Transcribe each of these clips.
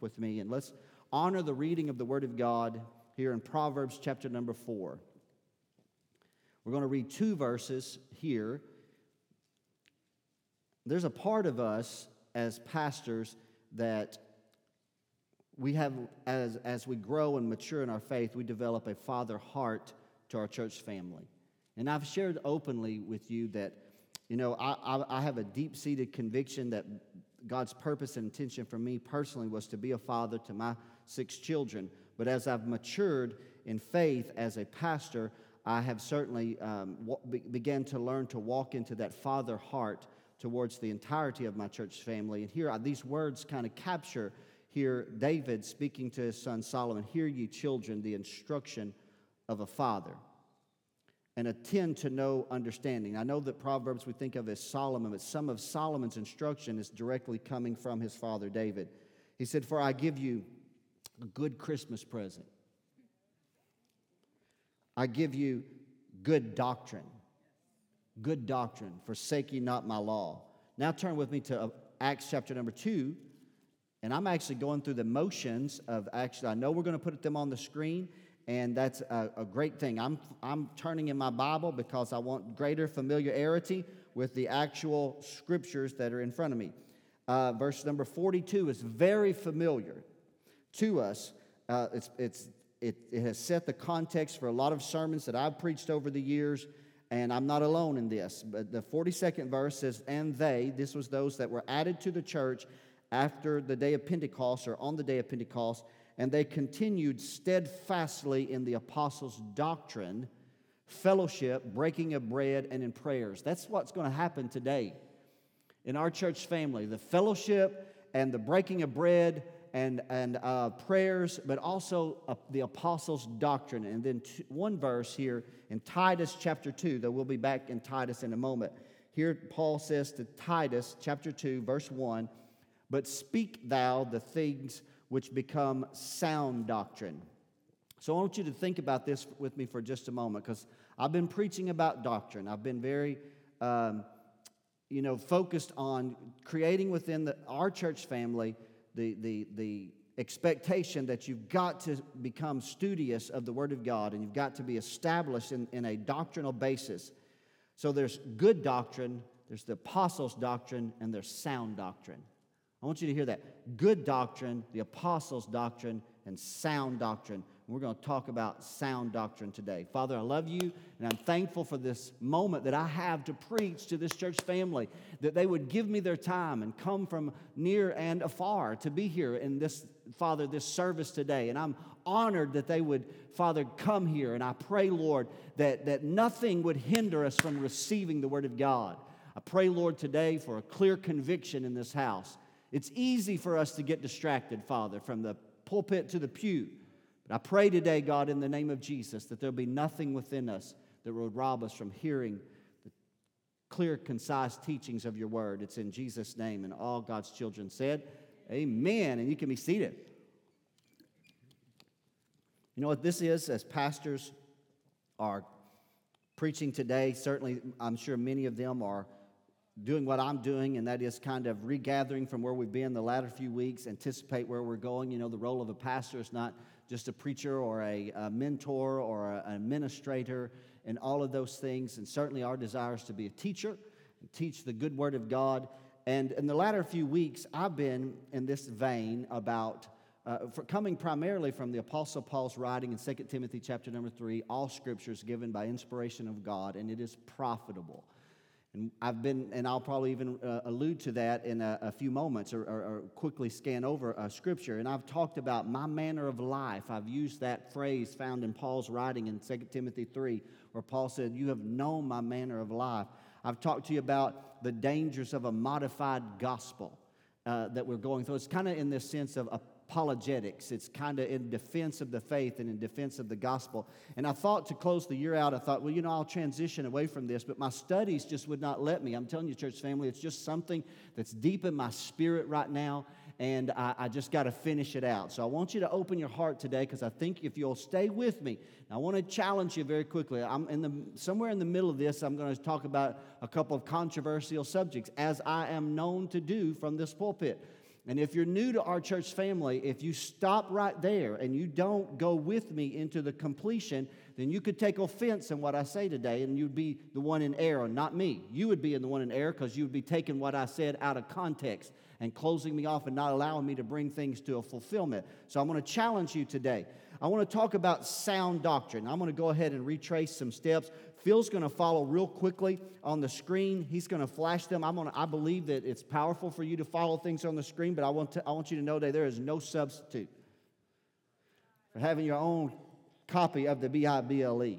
with me and let's honor the reading of the Word of God here in Proverbs chapter number four. We're going to read two verses here. There's a part of us as pastors that we have, as, as we grow and mature in our faith, we develop a father heart to our church family. And I've shared openly with you that, you know, I, I, I have a deep seated conviction that God's purpose and intention for me personally was to be a father to my six children. But as I've matured in faith as a pastor, I have certainly um, w- began to learn to walk into that father heart towards the entirety of my church family. And here, these words kind of capture here David speaking to his son Solomon Hear ye, children, the instruction of a father and attend to know understanding. I know that Proverbs we think of as Solomon, but some of Solomon's instruction is directly coming from his father David. He said, For I give you a good Christmas present. I give you good doctrine. Good doctrine, forsake ye not my law. Now turn with me to uh, Acts chapter number two. And I'm actually going through the motions of actually, I know we're going to put them on the screen, and that's a, a, great thing. I'm, I'm turning in my Bible because I want greater familiarity with the actual scriptures that are in front of me. Uh, verse number 42 is very familiar to us. Uh, it's, it's, it, it has set the context for a lot of sermons that I've preached over the years, and I'm not alone in this. But the 42nd verse says, And they, this was those that were added to the church after the day of Pentecost or on the day of Pentecost and they continued steadfastly in the apostles' doctrine, fellowship, breaking of bread, and in prayers. That's what's going to happen today in our church family the fellowship and the breaking of bread and, and uh, prayers, but also uh, the apostles' doctrine. And then two, one verse here in Titus chapter 2, though we'll be back in Titus in a moment. Here, Paul says to Titus chapter 2, verse 1 But speak thou the things which become sound doctrine. So I want you to think about this with me for just a moment because I've been preaching about doctrine. I've been very, um, you know, focused on creating within the, our church family the, the, the expectation that you've got to become studious of the Word of God and you've got to be established in, in a doctrinal basis. So there's good doctrine, there's the apostles' doctrine, and there's sound doctrine. I want you to hear that. Good doctrine, the apostles' doctrine, and sound doctrine. We're going to talk about sound doctrine today. Father, I love you, and I'm thankful for this moment that I have to preach to this church family, that they would give me their time and come from near and afar to be here in this, Father, this service today. And I'm honored that they would, Father, come here. And I pray, Lord, that, that nothing would hinder us from receiving the Word of God. I pray, Lord, today for a clear conviction in this house it's easy for us to get distracted, Father, from the pulpit to the pew. But I pray today, God, in the name of Jesus, that there'll be nothing within us that would rob us from hearing the clear, concise teachings of your word. It's in Jesus' name. And all God's children said, Amen. And you can be seated. You know what this is as pastors are preaching today? Certainly, I'm sure many of them are doing what I'm doing, and that is kind of regathering from where we've been the latter few weeks, anticipate where we're going. You know, the role of a pastor is not just a preacher or a, a mentor or an administrator and all of those things. And certainly our desire is to be a teacher and teach the good word of God. And in the latter few weeks, I've been in this vein about uh, coming primarily from the Apostle Paul's writing in 2 Timothy chapter number 3, all scriptures given by inspiration of God, and it is profitable and I've been, and I'll probably even uh, allude to that in a, a few moments or, or, or, quickly scan over a scripture. And I've talked about my manner of life. I've used that phrase found in Paul's writing in 2 Timothy 3, where Paul said, You have known my manner of life. I've talked to you about the dangers of a modified gospel uh, that we're going through. It's kind of in this sense of a apologetics. It's kind of in defense of the faith and in defense of the gospel. And I thought to close the year out, I thought, well, you know, I'll transition away from this, but my studies just would not let me. I'm telling you, church family, it's just something that's deep in my spirit right now, and I, I just got to finish it out. So I want you to open your heart today because I think if you'll stay with me, I want to challenge you very quickly. I'm in the somewhere in the middle of this, I'm going to talk about a couple of controversial subjects, as I am known to do from this pulpit. And if you're new to our church family, if you stop right there and you don't go with me into the completion, then you could take offense in what I say today and you'd be the one in error, not me. You would be in the one in error because you would be taking what I said out of context and closing me off and not allowing me to bring things to a fulfillment. So I'm going to challenge you today. I want to talk about sound doctrine. I'm going to go ahead and retrace some steps. Phil's going to follow real quickly on the screen. He's going to flash them. I'm going to, I believe that it's powerful for you to follow things on the screen, but I want, to, I want you to know that there is no substitute for having your own copy of the BIBLE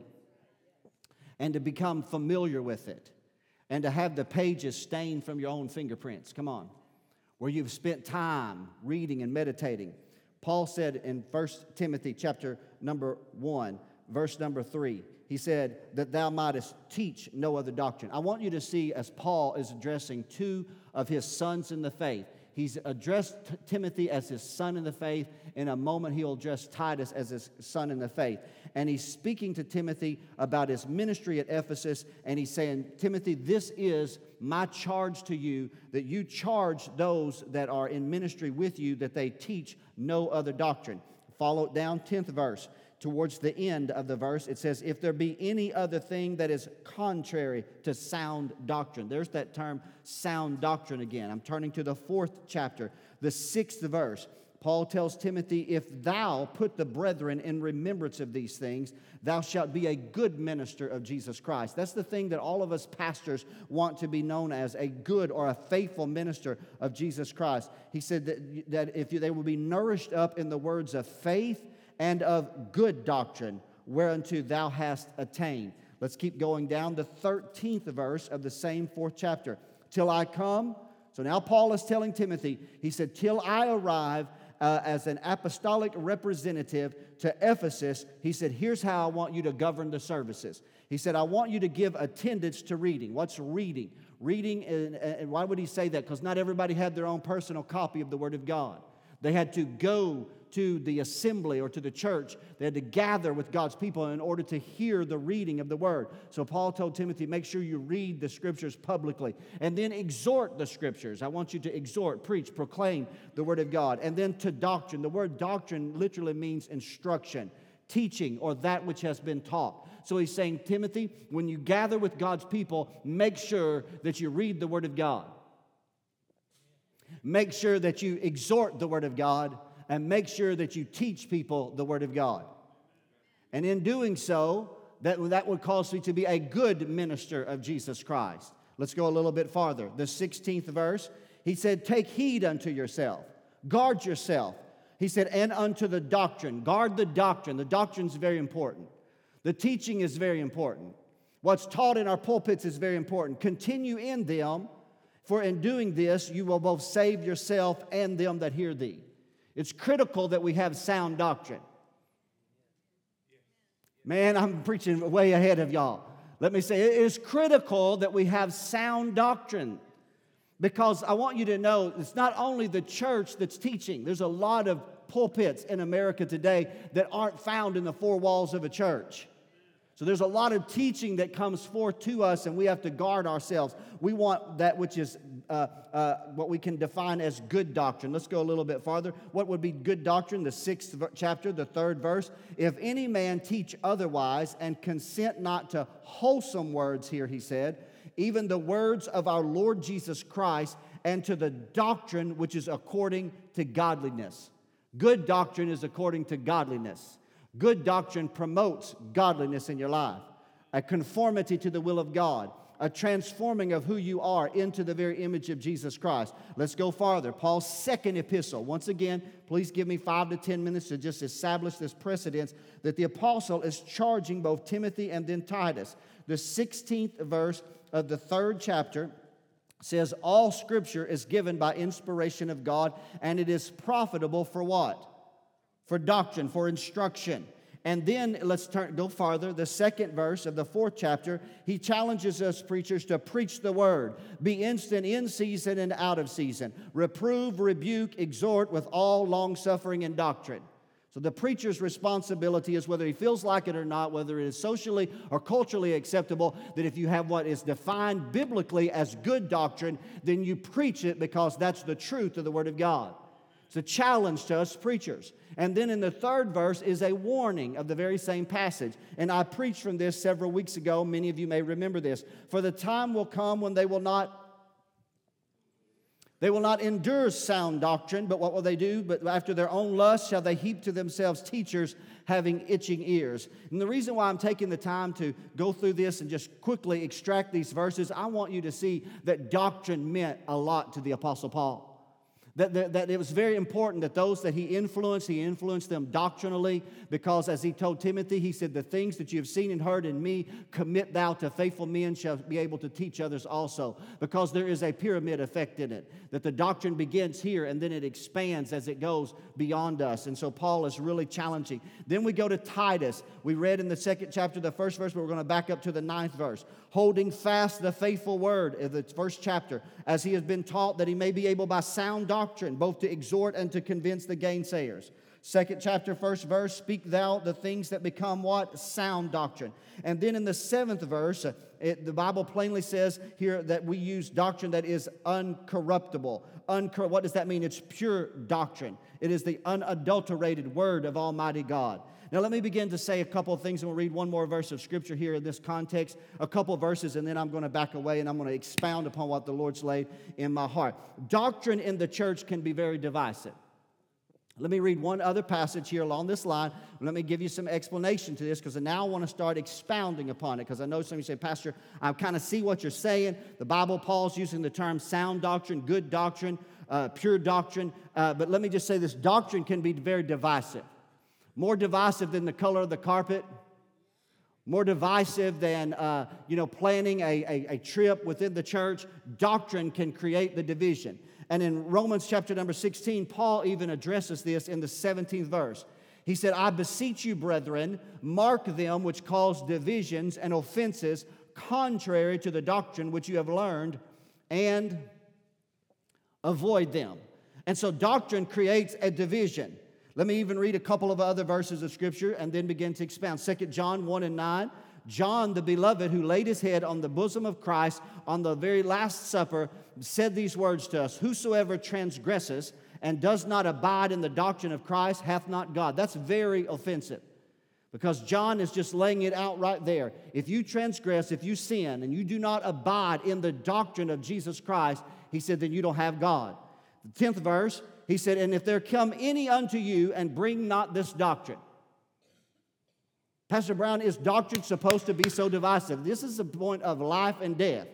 and to become familiar with it and to have the pages stained from your own fingerprints. Come on. Where you've spent time reading and meditating. Paul said in 1 Timothy chapter number 1, verse number 3, he said, That thou mightest teach no other doctrine. I want you to see as Paul is addressing two of his sons in the faith. He's addressed Timothy as his son in the faith. In a moment, he'll address Titus as his son in the faith. And he's speaking to Timothy about his ministry at Ephesus. And he's saying, Timothy, this is my charge to you that you charge those that are in ministry with you that they teach no other doctrine. Follow it down, 10th verse towards the end of the verse, it says, If there be any other thing that is contrary to sound doctrine. There's that term, sound doctrine again. I'm turning to the fourth chapter, the sixth verse. Paul tells Timothy, If thou put the brethren in remembrance of these things, thou shalt be a good minister of Jesus Christ. That's the thing that all of us pastors want to be known as a good or a faithful minister of Jesus Christ. He said that, that if they will be nourished up in the words of faith and of good doctrine, whereunto thou hast attained. Let's keep going down the 13th verse of the same fourth chapter. Till I come. So now Paul is telling Timothy, he said, Till I arrive uh, as an apostolic representative to Ephesus, he said, Here's how I want you to govern the services. He said, I want you to give attendance to reading. What's reading? Reading, and, and why would he say that? Because not everybody had their own personal copy of the Word of God. They had to go to the assembly or to the church. They had to gather with God's people in order to hear the reading of the word. So Paul told Timothy, make sure you read the scriptures publicly and then exhort the scriptures. I want you to exhort, preach, proclaim the word of God. And then to doctrine. The word doctrine literally means instruction, teaching, or that which has been taught. So he's saying, Timothy, when you gather with God's people, make sure that you read the word of God. Make sure that you exhort the word of God and make sure that you teach people the Word of God. And in doing so, that, that would cause you to be a good minister of Jesus Christ. Let's go a little bit farther. The 16th verse, he said, Take heed unto yourself, guard yourself. He said, And unto the doctrine. Guard the doctrine. The doctrine is very important. The teaching is very important. What's taught in our pulpits is very important. Continue in them, for in doing this, you will both save yourself and them that hear thee. It's critical that we have sound doctrine. Man, I'm preaching way ahead of y'all. Let me say, it is critical that we have sound doctrine because I want you to know it's not only the church that's teaching, there's a lot of pulpits in America today that aren't found in the four walls of a church. So there's a lot of teaching that comes forth to us, and we have to guard ourselves. We want that which is uh, uh, what we can define as good doctrine. Let's go a little bit farther. What would be good doctrine? The sixth chapter, the third verse. If any man teach otherwise and consent not to wholesome words, here he said, even the words of our Lord Jesus Christ, and to the doctrine which is according to godliness. Good doctrine is according to godliness. Good doctrine promotes godliness in your life, a conformity to the will of God, a transforming of who you are into the very image of Jesus Christ. Let's go farther. Paul's second epistle. Once again, please give me five to ten minutes to just establish this precedence that the apostle is charging both Timothy and then Titus. The 16th verse of the third chapter says, All scripture is given by inspiration of God, and it is profitable for what? For doctrine, for instruction. And then let's turn, go farther. The second verse of the fourth chapter, he challenges us preachers to preach the word, be instant in season and out of season, reprove, rebuke, exhort with all long suffering and doctrine. So the preacher's responsibility is whether he feels like it or not, whether it is socially or culturally acceptable, that if you have what is defined biblically as good doctrine, then you preach it because that's the truth of the Word of God. It's a challenge to us preachers. And then in the third verse is a warning of the very same passage. And I preached from this several weeks ago. Many of you may remember this. For the time will come when they will not they will not endure sound doctrine, but what will they do? But after their own lust shall they heap to themselves teachers having itching ears. And the reason why I'm taking the time to go through this and just quickly extract these verses, I want you to see that doctrine meant a lot to the Apostle Paul. That, that, that, it was very important that those that he influenced, he influenced them doctrinally, because as he told Timothy, he said, The things that you have seen and heard in me, commit thou to faithful men, shall be able to teach others also. Because there is a pyramid effect in it, that the doctrine begins here and then it expands as it goes beyond us. And so Paul is really challenging. Then we go to Titus. We read in the second chapter, the first verse, but we're going to back up to the ninth verse. Holding fast the faithful word of the first chapter, as he has been taught, that he may be able by sound doctrine both to exhort and to convince the gainsayers. Second chapter, first verse, speak thou the things that become what? Sound doctrine. And then in the seventh verse, it, the Bible plainly says here that we use doctrine that is uncorruptible. Uncor- what does that mean? It's pure doctrine, it is the unadulterated word of Almighty God. Now, let me begin to say a couple of things, and we'll read one more verse of Scripture here in this context, a couple verses, and then I'm going to back away and I'm going to expound upon what the Lord's laid in my heart. Doctrine in the church can be very divisive. Let me read one other passage here along this line. Let me give you some explanation to this because I now want to start expounding upon it. Because I know some of you say, Pastor, I kind of see what you're saying. The Bible, Paul's using the term sound doctrine, good doctrine, uh, pure doctrine. Uh, but let me just say this doctrine can be very divisive more divisive than the color of the carpet, more divisive than uh, you know planning a, a, a trip within the church. Doctrine can create the division. And in Romans chapter number 16, Paul even addresses this in the 17th verse. He said, I beseech you, brethren, mark them which cause divisions and offenses contrary to the doctrine which you have learned, and avoid them. And so doctrine creates a division. Let me even read a couple of other verses of Scripture and then begin to expound. 2 John 1 and 9. John, the beloved, who laid his head on the bosom of Christ on the very Last Supper, said these words to us Whosoever transgresses and does not abide in the doctrine of Christ hath not God. That's very offensive because John is just laying it out right there. If you transgress, if you sin, and you do not abide in the doctrine of Jesus Christ, he said, then you don't have God. The 10th verse, he said, And if there come any unto you and bring not this doctrine. Pastor Brown, is doctrine supposed to be so divisive? This is a point of life and death.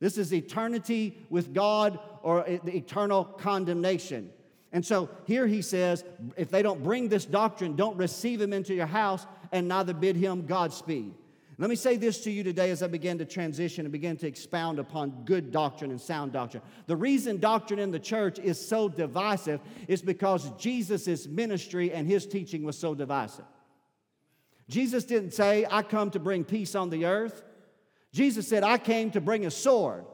This is eternity with God or the eternal condemnation. And so here he says, if they don't bring this doctrine, don't receive him into your house and neither bid him Godspeed. Let me say this to you today as I begin to transition and begin to expound upon good doctrine and sound doctrine. The reason doctrine in the church is so divisive is because Jesus' ministry and his teaching was so divisive. Jesus didn't say, I come to bring peace on the earth. Jesus said, I came to bring a sword.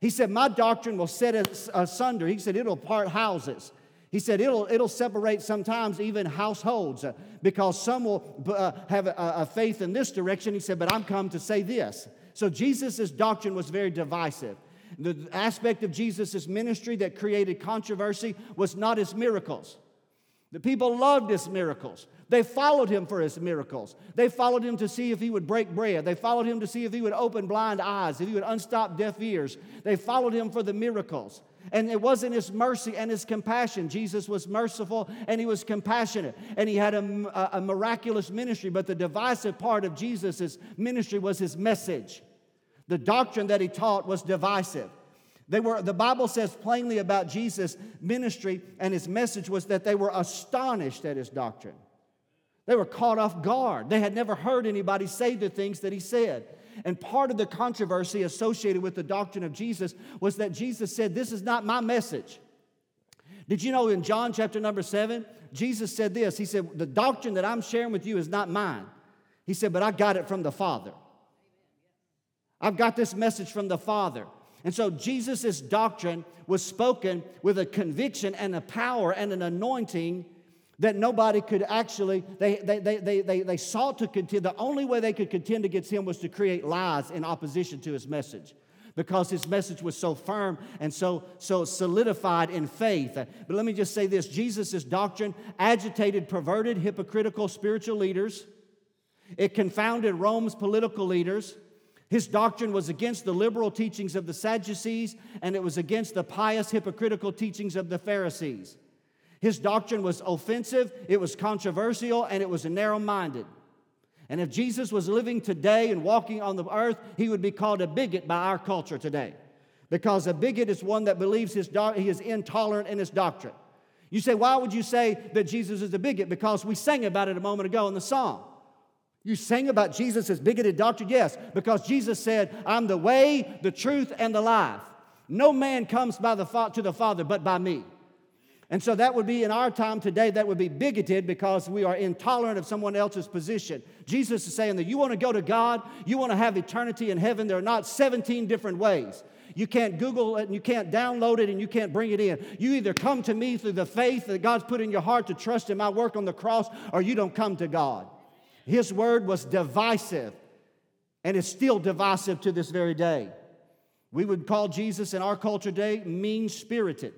He said, My doctrine will set us asunder. He said, It'll part houses. He said it'll, it'll separate sometimes even households uh, because some will uh, have a, a, faith in this direction. He said, but I'm come to say this. So Jesus' doctrine was very divisive. The aspect of Jesus' ministry that created controversy was not his miracles. The people loved his miracles. They followed him for his miracles. They followed him to see if he would break bread. They followed him to see if he would open blind eyes, if he would unstop deaf ears. They followed him for the miracles. And it wasn't his mercy and his compassion. Jesus was merciful and he was compassionate and he had a, a miraculous ministry. But the divisive part of Jesus' ministry was his message. The doctrine that he taught was divisive. They were, the Bible says plainly about Jesus' ministry and his message was that they were astonished at his doctrine. They were caught off guard. They had never heard anybody say the things that he said. And part of the controversy associated with the doctrine of Jesus was that Jesus said, This is not my message. Did you know in John chapter number seven, Jesus said this? He said, The doctrine that I'm sharing with you is not mine. He said, But I got it from the Father. I've got this message from the Father. And so Jesus' doctrine was spoken with a conviction and a power and an anointing that nobody could actually, they, they, they, they, they, sought to contend. The only way they could contend against him was to create lies in opposition to his message because his message was so firm and so, so solidified in faith. But let me just say this Jesus' doctrine agitated, perverted, hypocritical spiritual leaders. It confounded Rome's political leaders. His doctrine was against the liberal teachings of the Sadducees, and it was against the pious, hypocritical teachings of the Pharisees. His doctrine was offensive, it was controversial, and it was narrow minded. And if Jesus was living today and walking on the earth, he would be called a bigot by our culture today. Because a bigot is one that believes his do- he is intolerant in his doctrine. You say, why would you say that Jesus is a bigot? Because we sang about it a moment ago in the song. You sang about Jesus' as bigoted doctrine? Yes, because Jesus said, I'm the way, the truth, and the life. No man comes by the fa- to the Father but by me. And so that would be in our time today, that would be bigoted because we are intolerant of someone else's position. Jesus is saying that you want to go to God, you want to have eternity in heaven, there are not 17 different ways. You can't Google it and you can't download it and you can't bring it in. You either come to me through the faith that God's put in your heart to trust in my work on the cross, or you don't come to God. His word was divisive and is still divisive to this very day. We would call Jesus in our culture today mean spirited.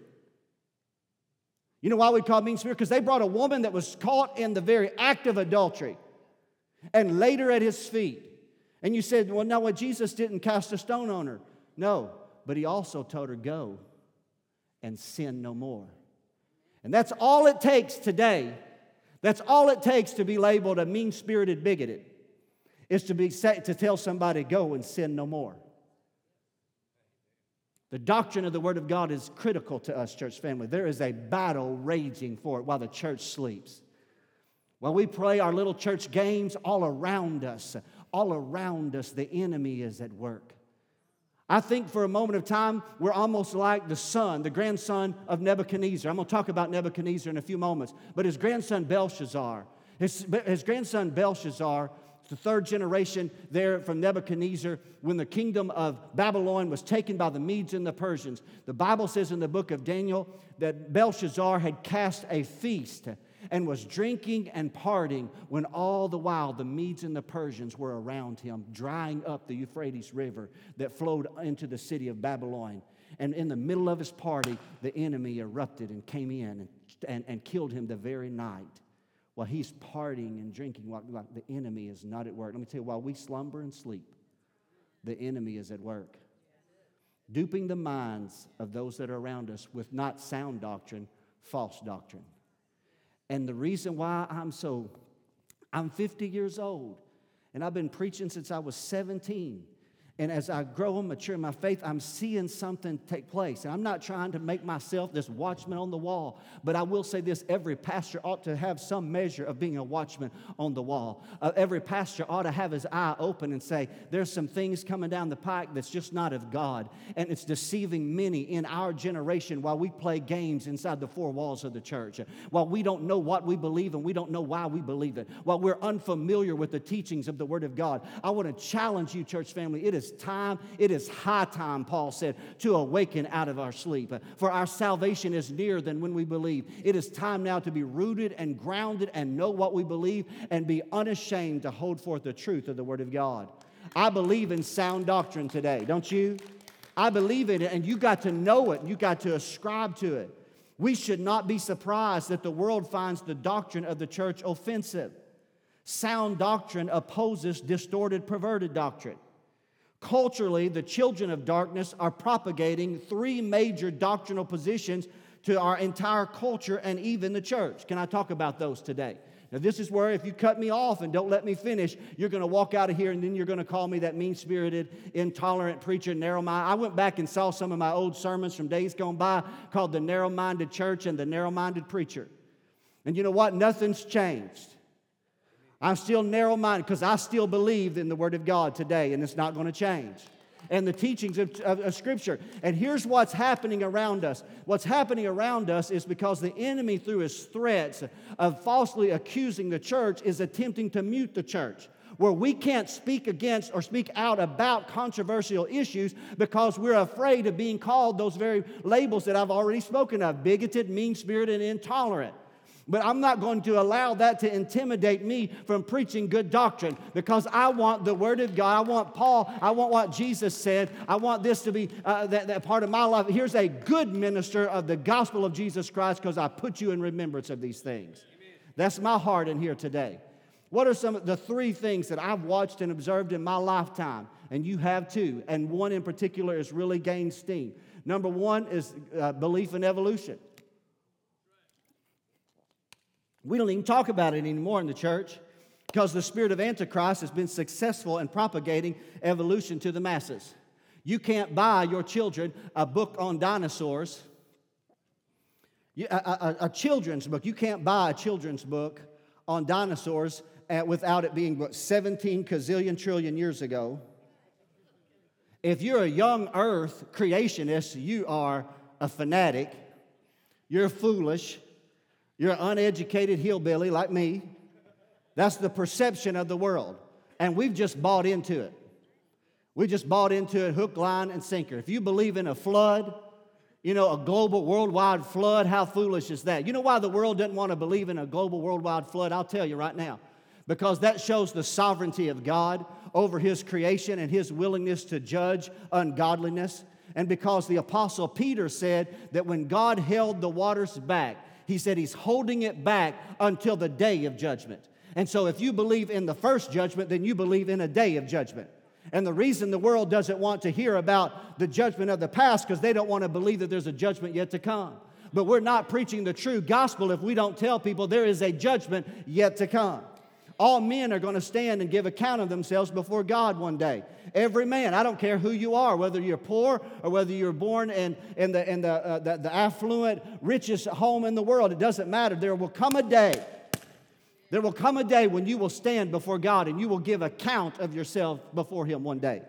You know why we call mean spirit? Because they brought a woman that was caught in the very act of adultery and laid her at his feet. And you said, well, no, Jesus didn't cast a stone on her. No, but he also told her, go and sin no more. And that's all it takes today. That's all it takes to be labeled a mean spirited bigoted, is to, be, to tell somebody, go and sin no more. The doctrine of the Word of God is critical to us, church family. There is a battle raging for it while the church sleeps. While we play our little church games, all around us, all around us, the enemy is at work. I think for a moment of time, we're almost like the son, the grandson of Nebuchadnezzar. I'm going to talk about Nebuchadnezzar in a few moments. But his grandson Belshazzar, his, his grandson Belshazzar the third generation there from Nebuchadnezzar when the kingdom of Babylon was taken by the Medes and the Persians. The Bible says in the book of Daniel that Belshazzar had cast a feast and was drinking and partying when all the while the Medes and the Persians were around him, drying up the Euphrates River that flowed into the city of Babylon. And in the middle of his party, the enemy erupted and came in and, and, and killed him the very night while he's partying and drinking, while, while the enemy is not at work. Let me tell you, while we slumber and sleep, the enemy is at work, duping the minds of those that are around us with not sound doctrine, false doctrine. And the reason why I'm so, I'm 50 years old, and I've been preaching since I was 17. And as I grow and mature in my faith, I'm seeing something take place. And I'm not trying to make myself this watchman on the wall, but I will say this every pastor ought to have some measure of being a watchman on the wall. Uh, every pastor ought to have his eye open and say, There's some things coming down the pike that's just not of God. And it's deceiving many in our generation while we play games inside the four walls of the church, while we don't know what we believe and we don't know why we believe it, while we're unfamiliar with the teachings of the Word of God. I want to challenge you, church family. It is time, it is high time, Paul said, to awaken out of our sleep. For our salvation is nearer than when we believe. It is time now to be rooted and grounded and know what we believe and be unashamed to hold forth the truth of the Word of God. I believe in sound doctrine today, don't you? I believe in it, and you got to know it, and you got to ascribe to it. We should not be surprised that the world finds the doctrine of the church offensive. Sound doctrine opposes distorted, perverted doctrine. Culturally, the children of darkness are propagating three major doctrinal positions to our entire culture and even the church. Can I talk about those today? Now, this is where if you cut me off and don't let me finish, you're going to walk out of here and then you're going to call me that mean spirited, intolerant preacher, narrow minded. I went back and saw some of my old sermons from days gone by called The Narrow Minded Church and The Narrow Minded Preacher. And you know what? Nothing's changed. I'm still narrow minded because I still believe in the Word of God today, and it's not going to change. And the teachings of, of, of, Scripture. And here's what's happening around us. What's happening around us is because the enemy, through his threats of falsely accusing the church, is attempting to mute the church where we can't speak against or speak out about controversial issues because we're afraid of being called those very labels that I've already spoken of bigoted, mean spirited, and intolerant. But I'm not going to allow that to intimidate me from preaching good doctrine because I want the Word of God. I want Paul. I want what Jesus said. I want this to be uh, that, that part of my life. Here's a good minister of the gospel of Jesus Christ because I put you in remembrance of these things. Amen. That's my heart in here today. What are some of the three things that I've watched and observed in my lifetime? And you have too. And one in particular has really gained steam. Number one is uh, belief in evolution. We don't even talk about it anymore in the church because the spirit of Antichrist has been successful in propagating evolution to the masses. You can't buy your children a book on dinosaurs, a, a, a children's book. You can't buy a children's book on dinosaurs without it being 17 gazillion trillion years ago. If you're a young earth creationist, you are a fanatic, you're foolish, you're an uneducated hillbilly like me. That's the perception of the world. And we've just bought into it. We just bought into it hook, line, and sinker. If you believe in a flood, you know, a global worldwide flood, how foolish is that? You know why the world doesn't want to believe in a global worldwide flood? I'll tell you right now. Because that shows the sovereignty of God over His creation and His willingness to judge ungodliness. And because the Apostle Peter said that when God held the waters back, he said he's holding it back until the day of judgment. And so, if you believe in the first judgment, then you believe in a day of judgment. And the reason the world doesn't want to hear about the judgment of the past because they don't want to believe that there's a judgment yet to come. But we're not preaching the true gospel if we don't tell people there is a judgment yet to come. All men are going to stand and give account of themselves before God one day. Every man, I don't care who you are, whether you're poor or whether you're born in, in, the, in the, uh, the, the affluent, richest home in the world, it doesn't matter. There will come a day there will come a day when you will stand before God and you will give account of yourself before Him one day.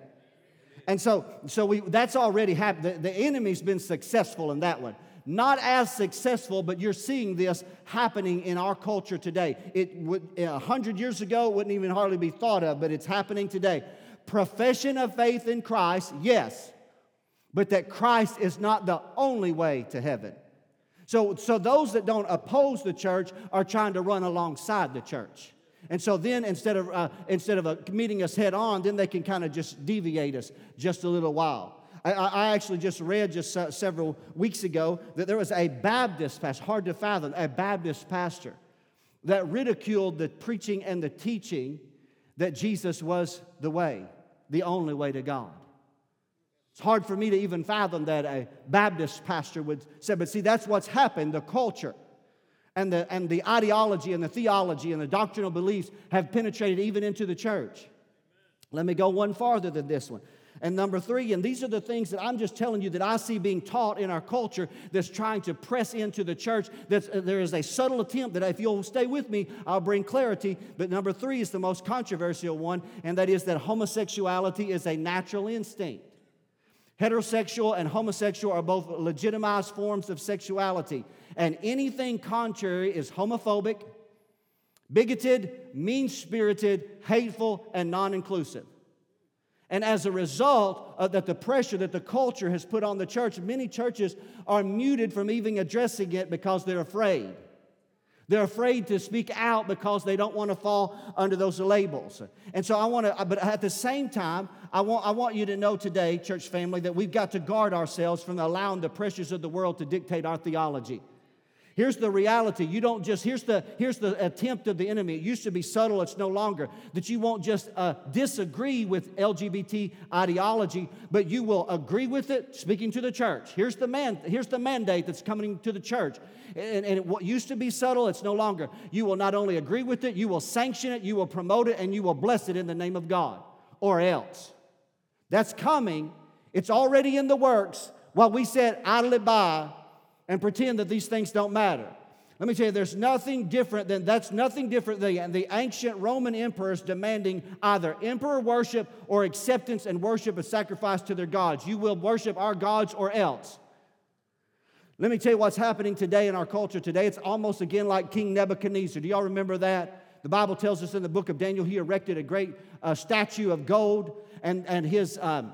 And so, so we, that's already happened. The, the enemy's been successful in that one not as successful, but you're seeing this happening in our culture today. It would, a hundred years ago, wouldn't even hardly be thought of, but it's happening today. Profession of faith in Christ, yes, but that Christ is not the only way to heaven. So, so those that don't oppose the church are trying to run alongside the church. And so then instead of, uh, instead of uh, meeting us head on, then they can kind of just deviate us just a little while. I, I actually just read just several weeks ago that there was a Baptist pastor, hard to fathom, a Baptist pastor that ridiculed the preaching and the teaching that Jesus was the way, the only way to God. It's hard for me to even fathom that a Baptist pastor would say, but see, that's what's happened. The culture and the, and the ideology and the theology and the doctrinal beliefs have penetrated even into the church. Let me go one farther than this one. And number three, and these are the things that I'm just telling you that I see being taught in our culture that's trying to press into the church. That uh, there is a subtle attempt that if you'll stay with me, I'll bring clarity. But number three is the most controversial one, and that is that homosexuality is a natural instinct. Heterosexual and homosexual are both legitimized forms of sexuality, and anything contrary is homophobic, bigoted, mean spirited, hateful, and non inclusive. And as a result of that, the pressure that the culture has put on the church, many churches are muted from even addressing it because they're afraid. They're afraid to speak out because they don't want to fall under those labels. And so I want to, uh, but at the same time, I want, I want you to know today, church family, that we've got to guard ourselves from allowing the pressures of the world to dictate our theology. Here's the reality. You don't just, here's the, here's the attempt of the enemy. It used to be subtle, it's no longer. That you won't just uh, disagree with LGBT ideology, but you will agree with it, speaking to the church. Here's the, man, here's the mandate that's coming to the church. And, and what used to be subtle, it's no longer. You will not only agree with it, you will sanction it, you will promote it, and you will bless it in the name of God, or else. That's coming. It's already in the works. While we said idly by, and pretend that these things don't matter. Let me tell you, there's nothing different than that's nothing different than the ancient Roman emperors demanding either emperor worship or acceptance and worship and sacrifice to their gods. You will worship our gods or else. Let me tell you what's happening today in our culture today. It's almost again like King Nebuchadnezzar. Do y'all remember that? The Bible tells us in the book of Daniel, he erected a great uh, statue of gold, and, and his. Um,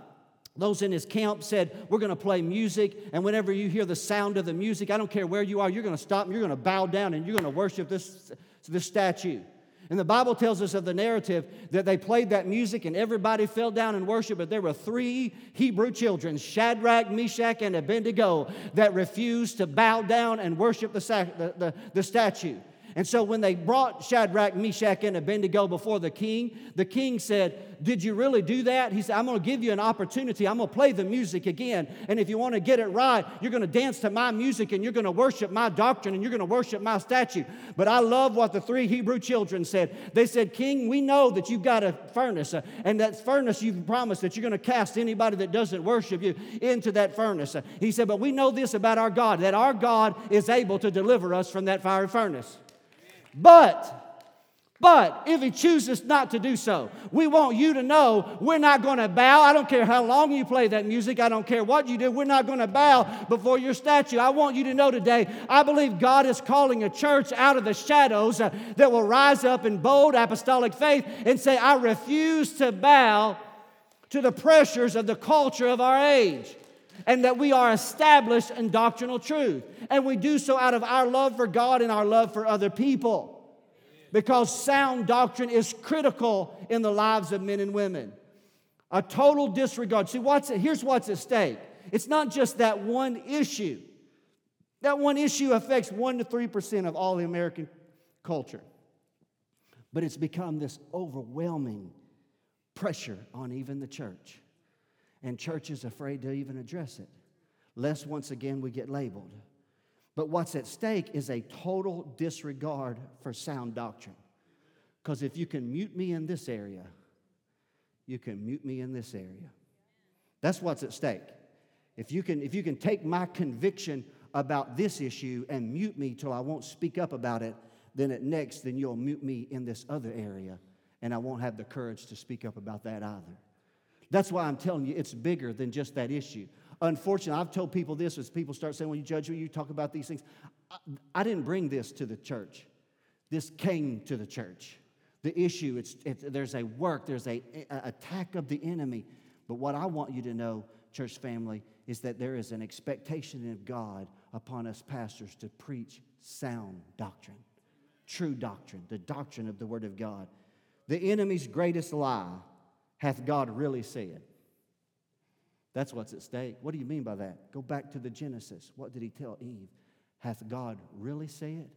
those in his camp said, We're going to play music, and whenever you hear the sound of the music, I don't care where you are, you're going to stop and you're going to bow down and you're going to worship this, this statue. And the Bible tells us of the narrative that they played that music and everybody fell down and worshiped, but there were three Hebrew children, Shadrach, Meshach, and Abednego, that refused to bow down and worship the, the, the, the statue. And so when they brought Shadrach, Meshach, and Abednego before the king, the king said, Did you really do that? He said, I'm going to give you an opportunity. I'm going to play the music again. And if you want to get it right, you're going to dance to my music and you're going to worship my doctrine and you're going to worship my statue. But I love what the three Hebrew children said. They said, King, we know that you've got a furnace, uh, and that furnace you've promised that you're going to cast anybody that doesn't worship you into that furnace. Uh, he said, But we know this about our God, that our God is able to deliver us from that fiery furnace. But, but if he chooses not to do so, we want you to know we're not going to bow. I don't care how long you play that music, I don't care what you do, we're not going to bow before your statue. I want you to know today, I believe God is calling a church out of the shadows uh, that will rise up in bold apostolic faith and say, I refuse to bow to the pressures of the culture of our age and that we are established in doctrinal truth. And we do so out of our love for God and our love for other people. Because sound doctrine is critical in the lives of men and women. A total disregard. See, what's, here's what's at stake it's not just that one issue. That one issue affects 1% to 3% of all the American culture. But it's become this overwhelming pressure on even the church and church is afraid to even address it, lest once again we get labeled. But what's at stake is a total disregard for sound doctrine. Because if you can mute me in this area, you can mute me in this area. That's what's at stake. If you can, if you can take my conviction about this issue and mute me till I won't speak up about it, then at next, then you'll mute me in this other area, and I won't have the courage to speak up about that either. That's why I'm telling you it's bigger than just that issue. Unfortunately, I've told people this as people start saying, when you judge me, you talk about these things. I, I didn't bring this to the church. This came to the church. The issue, it's, there's a work, there's a attack of the enemy. But what I want you to know, church family, is that there is an expectation of God upon us pastors to preach sound doctrine, true doctrine, the doctrine of the Word of God. The enemy's greatest lie Hath God really said? That's what's at stake. What do you mean by that? Go back to the Genesis. What did he tell Eve? Hath God really said?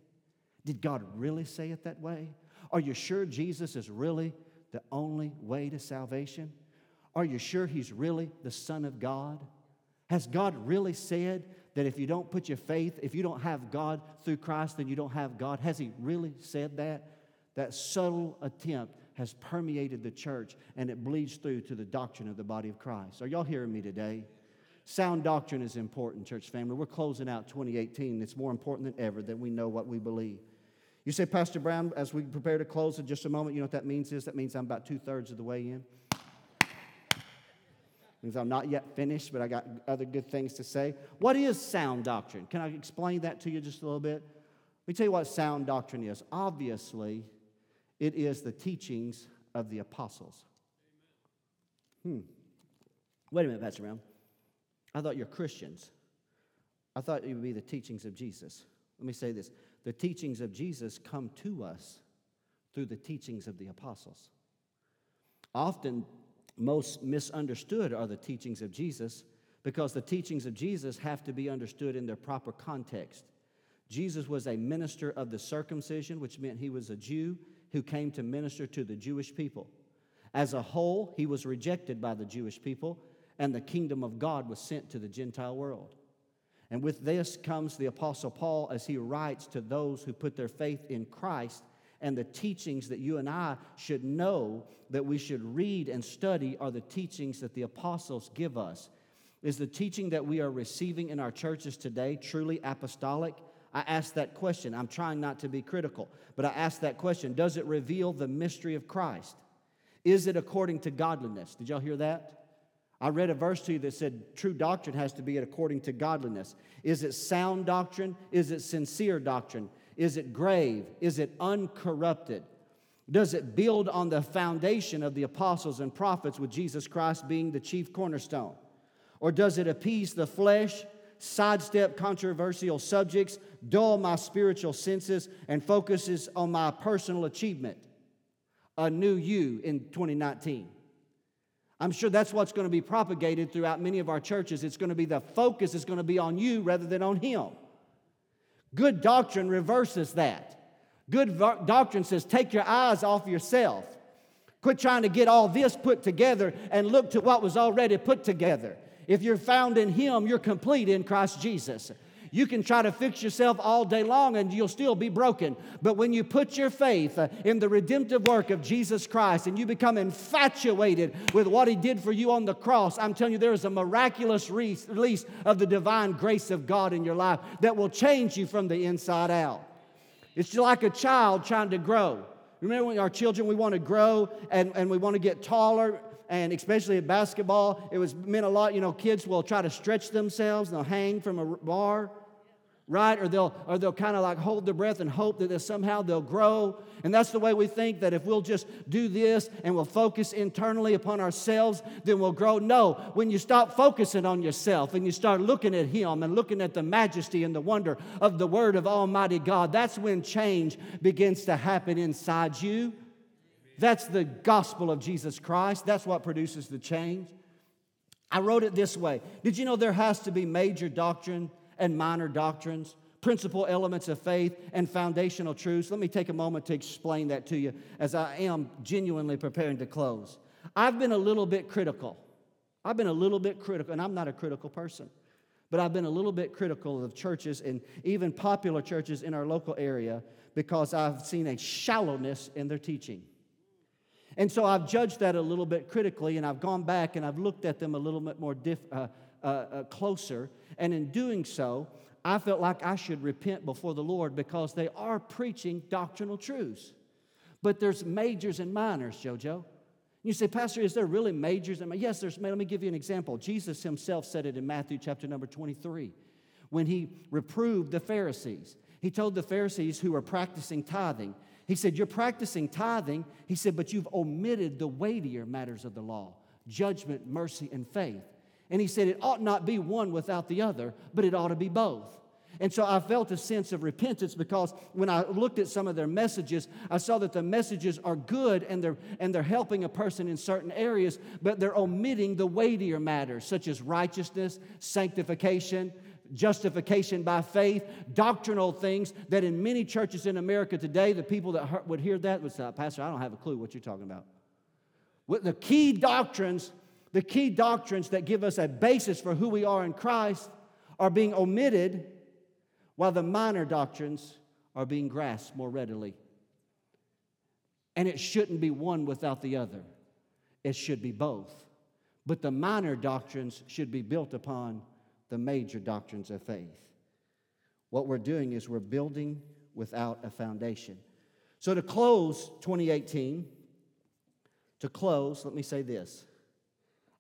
Did God really say it that way? Are you sure Jesus is really the only way to salvation? Are you sure he's really the Son of God? Has God really said that if you don't put your faith, if you don't have God through Christ, then you don't have God? Has he really said that? That subtle attempt has permeated the church and it bleeds through to the doctrine of the body of Christ. Are y'all hearing me today? Sound doctrine is important, church family. We're closing out 2018. It's more important than ever that we know what we believe. You say, Pastor Brown, as we prepare to close in just a moment, you know what that means is? That means I'm about two thirds of the way in. means I'm not yet finished, but I got other good things to say. What is sound doctrine? Can I explain that to you just a little bit? Let me tell you what sound doctrine is. Obviously, it is the teachings of the apostles. Hmm. Wait a minute, Pastor Brown. I thought you're Christians. I thought it would be the teachings of Jesus. Let me say this the teachings of Jesus come to us through the teachings of the apostles. Often, most misunderstood are the teachings of Jesus because the teachings of Jesus have to be understood in their proper context. Jesus was a minister of the circumcision, which meant he was a Jew who came to minister to the Jewish people. As a whole, he was rejected by the Jewish people, and the kingdom of God was sent to the Gentile world. And with this comes the Apostle Paul as he writes to those who put their faith in Christ and the teachings that you and I should know that we should read and study are the teachings that the apostles give us. Is the teaching that we are receiving in our churches today truly apostolic? I ask that question. I'm trying not to be critical, but I ask that question Does it reveal the mystery of Christ? Is it according to godliness? Did y'all hear that? I read a verse to you that said true doctrine has to be according to godliness. Is it sound doctrine? Is it sincere doctrine? Is it grave? Is it uncorrupted? Does it build on the foundation of the apostles and prophets with Jesus Christ being the chief cornerstone? Or does it appease the flesh, sidestep controversial subjects, dull my spiritual senses, and focuses on my personal achievement? A new you in 2019. I'm sure that's what's going to be propagated throughout many of our churches. It's going to be the focus is going to be on you rather than on him. Good doctrine reverses that. Good doctrine says take your eyes off yourself. Quit trying to get all this put together and look to what was already put together. If you're found in Him, you're complete in Christ Jesus. You can try to fix yourself all day long and you'll still be broken. But when you put your faith uh, in the redemptive work of Jesus Christ and you become infatuated with what He did for you on the cross, I'm telling you, there is a miraculous release of the divine grace of God in your life that will change you from the inside out. It's like a child trying to grow. Remember when our children, we want to grow and, and we want to get taller and especially at basketball, it was meant a lot. You know, kids will try to stretch themselves and they'll hang from a bar, right? Or they'll or they'll kind of like hold their breath and hope that somehow they'll grow. And that's the way we think that if we'll just do this and we'll focus internally upon ourselves, then we'll grow. No, when you stop focusing on yourself and you start looking at Him and looking at the majesty and the wonder of the Word of Almighty God, that's when change begins to happen inside you. That's the gospel of Jesus Christ. That's what produces the change. I wrote it this way Did you know there has to be major doctrine and minor doctrines, principal elements of faith, and foundational truths? Let me take a moment to explain that to you as I am genuinely preparing to close. I've been a little bit critical. I've been a little bit critical, and I'm not a critical person, but I've been a little bit critical of churches and even popular churches in our local area because I've seen a shallowness in their teaching. And so I've judged that a little bit critically, and I've gone back and I've looked at them a little bit more diff, uh, uh, uh, closer. And in doing so, I felt like I should repent before the Lord because they are preaching doctrinal truths. But there's majors and minors, JoJo. You say, Pastor, is there really majors? And yes, there's. Let me give you an example. Jesus himself said it in Matthew chapter number 23 when he reproved the Pharisees. He told the Pharisees who were practicing tithing, he said, You're practicing tithing. He said, But you've omitted the weightier matters of the law judgment, mercy, and faith. And he said, It ought not be one without the other, but it ought to be both. And so I felt a sense of repentance because when I looked at some of their messages, I saw that the messages are good and they're, and they're helping a person in certain areas, but they're omitting the weightier matters such as righteousness, sanctification, justification by faith, doctrinal things that in many churches in America today, the people that would hear that would say, Pastor, I don't have a clue what you're talking about. The key doctrines, the key doctrines that give us a basis for who we are in Christ are being omitted while the minor doctrines are being grasped more readily. And it shouldn't be one without the other, it should be both. But the minor doctrines should be built upon the major doctrines of faith. What we're doing is we're building without a foundation. So, to close 2018, to close, let me say this.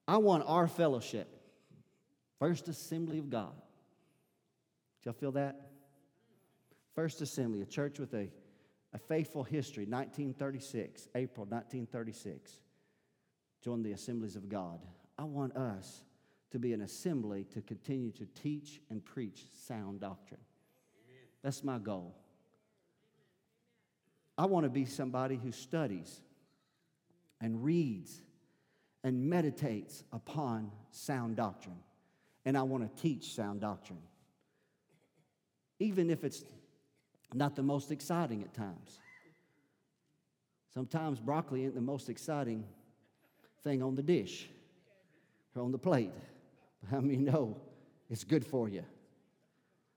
I want our fellowship, First Assembly of God. Did y'all feel that? First Assembly, a church with a, a faithful history, 1936, April 1936. Joined the Assemblies of God. I want us to be an assembly to continue to teach and preach sound doctrine. Amen. That's my goal. I want to be somebody who studies and reads and meditates upon sound doctrine. And I want to teach sound doctrine. Even if it's not the most exciting at times. Sometimes broccoli ain't the most exciting thing on the dish or on the plate. How many know it's good for you?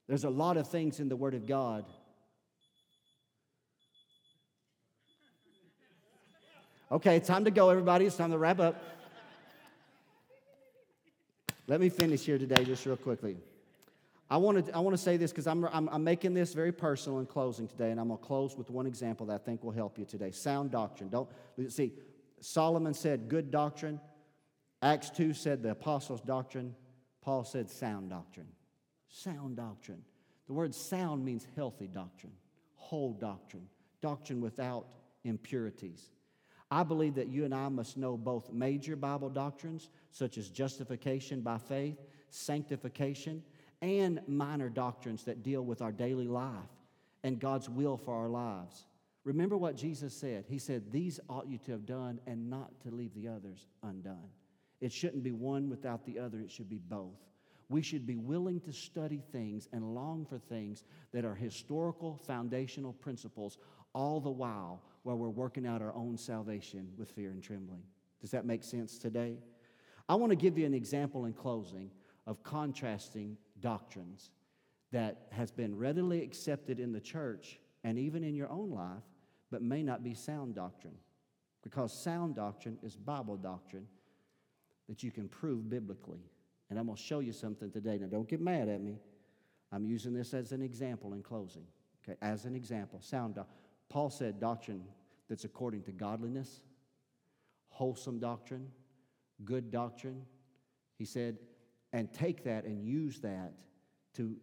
There's a lot of things in the Word of God. Okay, it's time to go, everybody. It's time to wrap up. Let me finish here today just real quickly. I want to, I want to say this because I'm, I'm, I'm, making this very personal in closing today, and I'm going to close with one example that I think will help you today. Sound doctrine. Don't see, Solomon said good doctrine. Acts 2 said the apostles' doctrine. Paul said sound doctrine. Sound doctrine. The word sound means healthy doctrine, whole doctrine, doctrine without impurities. I believe that you and I must know both major Bible doctrines, such as justification by faith, sanctification, and minor doctrines that deal with our daily life and God's will for our lives. Remember what Jesus said. He said, These ought you to have done and not to leave the others undone. It shouldn't be one without the other, it should be both. We should be willing to study things and long for things that are historical, foundational principles, all the while while we're working out our own salvation with fear and trembling. Does that make sense today? I want to give you an example in closing of contrasting doctrines that has been readily accepted in the church and even in your own life, but may not be sound doctrine. Because sound doctrine is Bible doctrine that you can prove biblically. And I'm going to show you something today. Now, don't get mad at me. I'm using this as an example in closing. Okay, as an example, sound doctrine. Paul said doctrine that's according to godliness, wholesome doctrine, good doctrine. He said, and take that and use that to,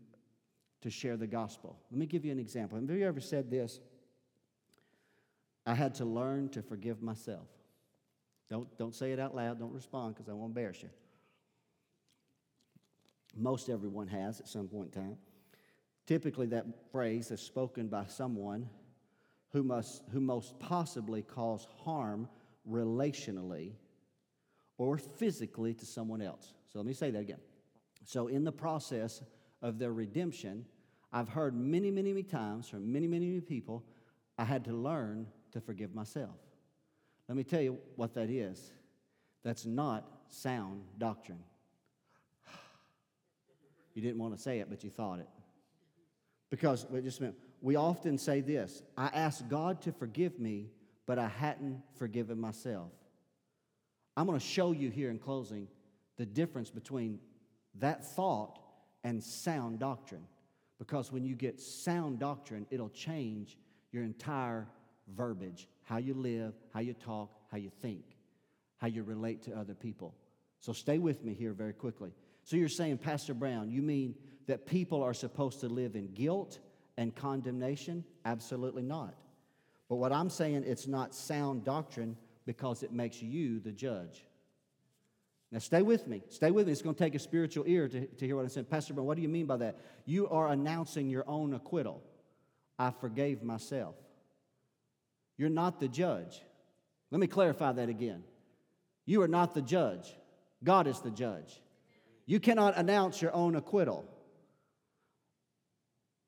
to share the gospel. Let me give you an example. Have you ever said this? I had to learn to forgive myself. Don't, don't say it out loud. Don't respond because I won't embarrass you. Most everyone has at some point in time. Typically, that phrase is spoken by someone who, must, who most possibly cause harm relationally or physically to someone else. So let me say that again. So, in the process of their redemption, I've heard many, many, many times from many, many, many people, I had to learn to forgive myself. Let me tell you what that is. That's not sound doctrine. You didn't want to say it, but you thought it. Because, wait just a minute, we often say this I asked God to forgive me, but I hadn't forgiven myself. I'm going to show you here in closing the difference between that thought and sound doctrine. Because when you get sound doctrine, it'll change your entire verbiage how you live, how you talk, how you think, how you relate to other people. So stay with me here very quickly. So you're saying, Pastor Brown, you mean that people are supposed to live in guilt and condemnation? Absolutely not. But what I'm saying, it's not sound doctrine because it makes you the judge. Now, stay with me. Stay with me. It's going to take a spiritual ear to, to hear what I'm saying. Pastor Brown, what do you mean by that? You are announcing your own acquittal. I forgave myself. You're not the judge. Let me clarify that again. You are not the judge, God is the judge. You cannot announce your own acquittal.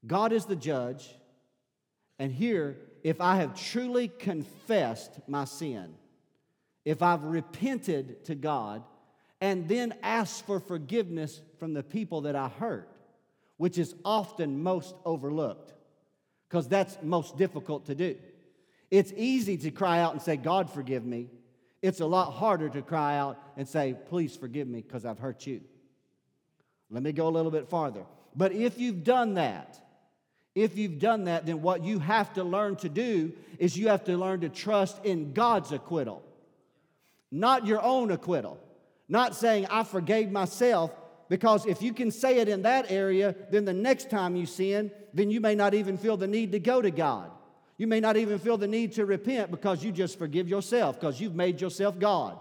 God is the judge. And here, if I have truly confessed my sin, if I've repented to God, and then asked for forgiveness from the people that I hurt, which is often most overlooked, because that's most difficult to do. It's easy to cry out and say, God, forgive me. It's a lot harder to cry out and say, Please forgive me because I've hurt you. Let me go a little bit farther. But if you've done that, if you've done that, then what you have to learn to do is you have to learn to trust in God's acquittal, not your own acquittal. Not saying, I forgave myself, because if you can say it in that area, then the next time you sin, then you may not even feel the need to go to God. You may not even feel the need to repent because you just forgive yourself because you've made yourself God.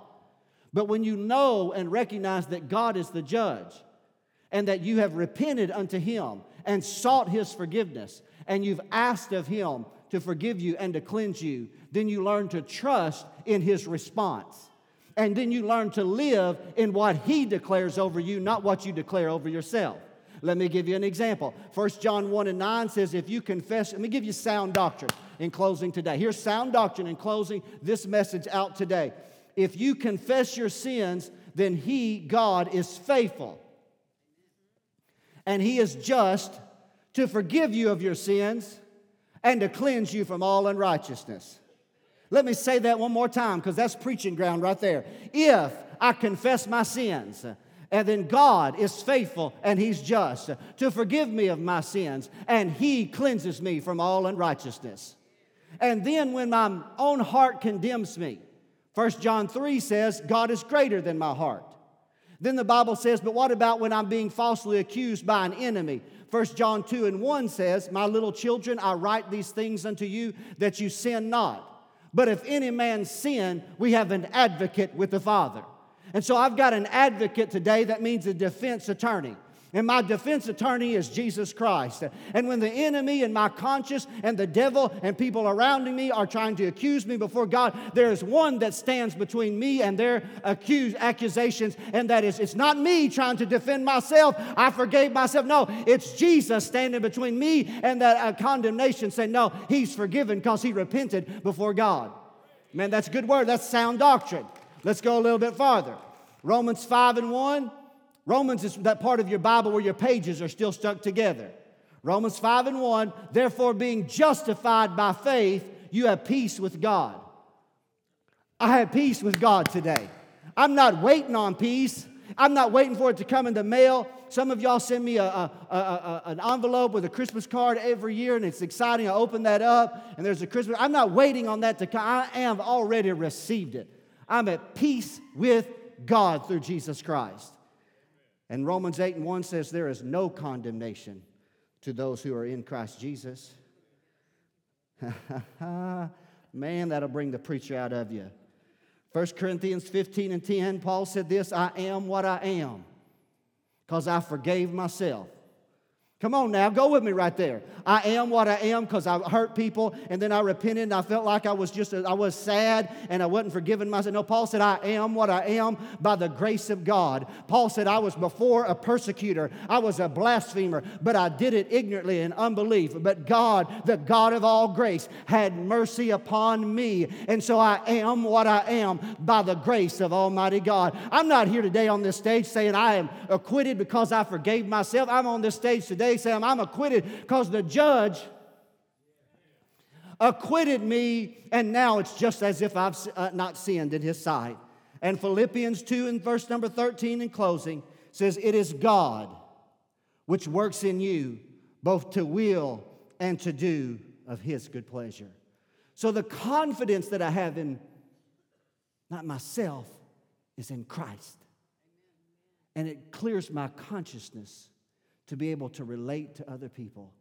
But when you know and recognize that God is the judge and that you have repented unto Him and sought His forgiveness and you've asked of Him to forgive you and to cleanse you, then you learn to trust in His response. And then you learn to live in what He declares over you, not what you declare over yourself. Let me give you an example. 1 John 1 and 9 says, If you confess, let me give you sound doctrine in closing today. Here's sound doctrine in closing this message out today. If you confess your sins, then He, God, is faithful. And He is just to forgive you of your sins and to cleanse you from all unrighteousness. Let me say that one more time because that's preaching ground right there. If I confess my sins, and then God is faithful and He's just to forgive me of my sins, and He cleanses me from all unrighteousness. And then when my own heart condemns me, 1 John 3 says, God is greater than my heart. Then the Bible says, but what about when I'm being falsely accused by an enemy? 1 John 2 and 1 says, My little children, I write these things unto you that you sin not. But if any man sin, we have an advocate with the Father. And so I've got an advocate today that means a defense attorney. And my defense attorney is Jesus Christ. And when the enemy and my conscience and the devil and people around me are trying to accuse me before God, there is one that stands between me and their accused accusations, and that is it's not me trying to defend myself. I forgave myself. No, it's Jesus standing between me and that uh, condemnation, saying, No, he's forgiven because he repented before God. Man, that's a good word. That's sound doctrine. Let's go a little bit farther. Romans 5 and 1. Romans is that part of your Bible where your pages are still stuck together. Romans 5 and 1, therefore, being justified by faith, you have peace with God. I have peace with God today. I'm not waiting on peace. I'm not waiting for it to come in the mail. Some of y'all send me a, a, a, an envelope with a Christmas card every year, and it's exciting. I open that up, and there's a Christmas. I'm not waiting on that to come. I have already received it. I'm at peace with God through Jesus Christ. And Romans 8 and 1 says, There is no condemnation to those who are in Christ Jesus. Man, that'll bring the preacher out of you. 1 Corinthians 15 and 10, Paul said this I am what I am because I forgave myself. Come on now, go with me right there. I am what I am because I hurt people and then I repented and I felt like I was just, I was sad and I wasn't forgiving myself. No, Paul said, I am what I am by the grace of God. Paul said, I was before a persecutor, I was a blasphemer, but I did it ignorantly in unbelief. But God, the God of all grace, had mercy upon me. And so I am what I am by the grace of Almighty God. I'm not here today on this stage saying I am acquitted because I forgave myself. I'm on this stage today say, I'm acquitted because the judge acquitted me, and now it's just as if I've uh, not sinned in his sight. And Philippians 2 and verse number 13 in closing says, It is God which works in you both to will and to do of his good pleasure. So the confidence that I have in not myself is in Christ. And it clears my consciousness to be able to relate to other people.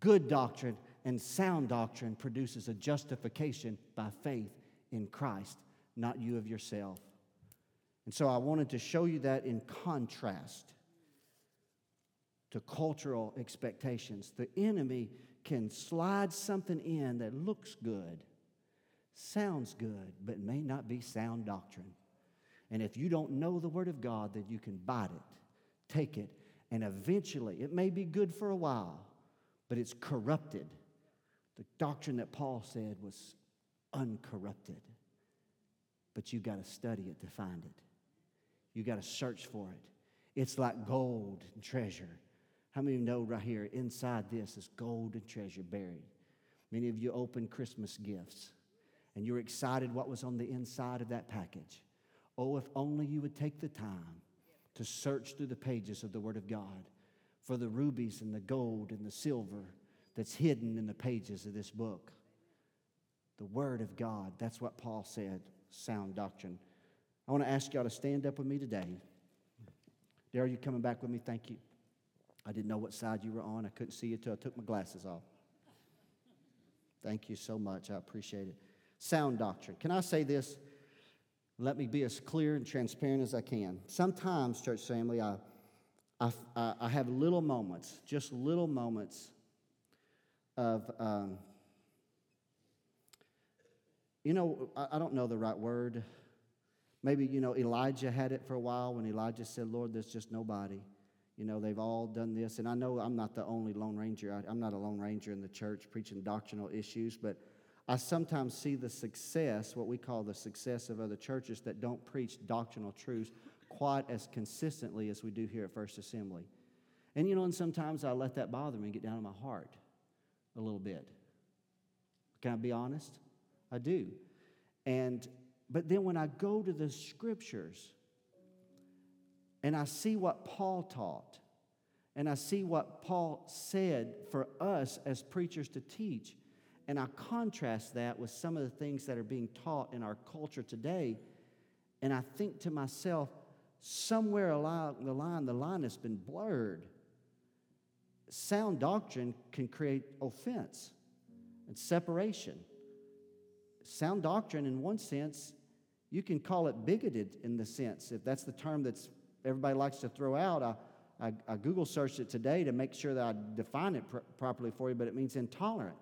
Good doctrine and sound doctrine produces a justification by faith in Christ, not you of yourself. And so I wanted to show you that in contrast to cultural expectations. The enemy can slide something in that looks good, sounds good, but may not be sound doctrine. And if you don't know the Word of God, then you can bite it, take it, and eventually, it may be good for a while, but it's corrupted. The doctrine that Paul said was uncorrupted. But you've got to study it to find it. You've got to search for it. It's like gold and treasure. How many of you know right here, inside this is gold and treasure buried? Many of you open Christmas gifts and you're excited what was on the inside of that package. Oh, if only you would take the time to search through the pages of the Word of God for the rubies and the gold and the silver that's hidden in the pages of this book. The Word of God. That's what Paul said, sound doctrine. I want to ask y'all to stand up with me today. Dare you coming back with me? Thank you. I didn't know what side you were on. I couldn't see you until I took my glasses off. Thank you so much. I appreciate it. Sound doctrine. Can I say this? Let me be as clear and transparent as I can. Sometimes, church family, I, I, I have little moments, just little moments of, um, you know, I, I don't know the right word. Maybe, you know, Elijah had it for a while when Elijah said, Lord, there's just nobody. You know, they've all done this. And I know I'm not the only Lone Ranger. I, I'm not a Lone Ranger in the church preaching doctrinal issues, but I sometimes see the success, what we call the success of other churches that don't preach doctrinal truths quite as consistently as we do here at First Assembly. And you know, and sometimes I let that bother me and get down in my heart a little bit. Can I be honest? I do. And but then when I go to the scriptures and I see what Paul taught, and I see what Paul said for us as preachers to teach, and I contrast that with some of the things that are being taught in our culture today. And I think to myself, somewhere along the line, the line has been blurred. Sound doctrine can create offense and separation. sound doctrine, in one sense, you can call it bigoted in the sense, if that's the term that's everybody likes to throw out. I, I, I Google searched it today to make sure that I define it pr- properly for you, but it means intolerant.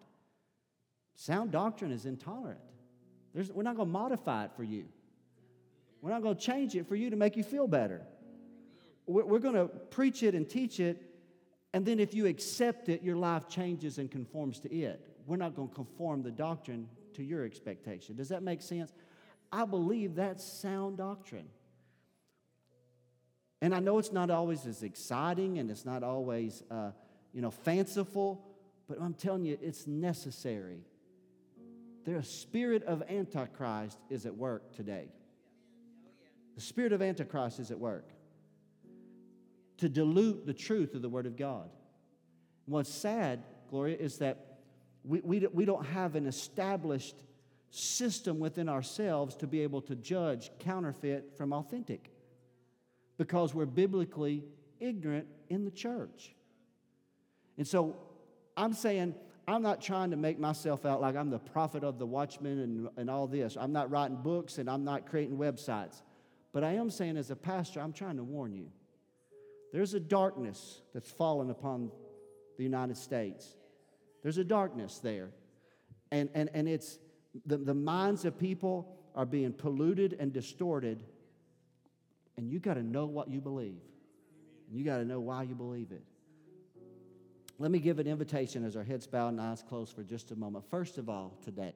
Sound doctrine is intolerant. There's, we're not going to modify it for you. We're not going to change it for you to make you feel better. We're, we're going to preach it and teach it, and then if you accept it, your life changes and conforms to it. We're not going to conform the doctrine to your expectation. Does that make sense? I believe that's sound doctrine. And I know it's not always as exciting and it's not always, uh, you know, fanciful, but I'm telling you, it's necessary. The spirit of Antichrist is at work today. The spirit of Antichrist is at work to dilute the truth of the Word of God. And what's sad, Gloria, is that we, we, we don't have an established system within ourselves to be able to judge counterfeit from authentic because we're biblically ignorant in the church. And so I'm saying, I'm not trying to make myself out like I'm the prophet of the watchman and, and all this. I'm not writing books and I'm not creating websites. But I am saying, as a pastor, I'm trying to warn you. There's a darkness that's fallen upon the United States. There's a darkness there. And, and, and it's the, the minds of people are being polluted and distorted and you got to know what you believe. And you got to know why you believe it. Let me give an invitation as our heads bowed and eyes closed for just a moment. First of all, today.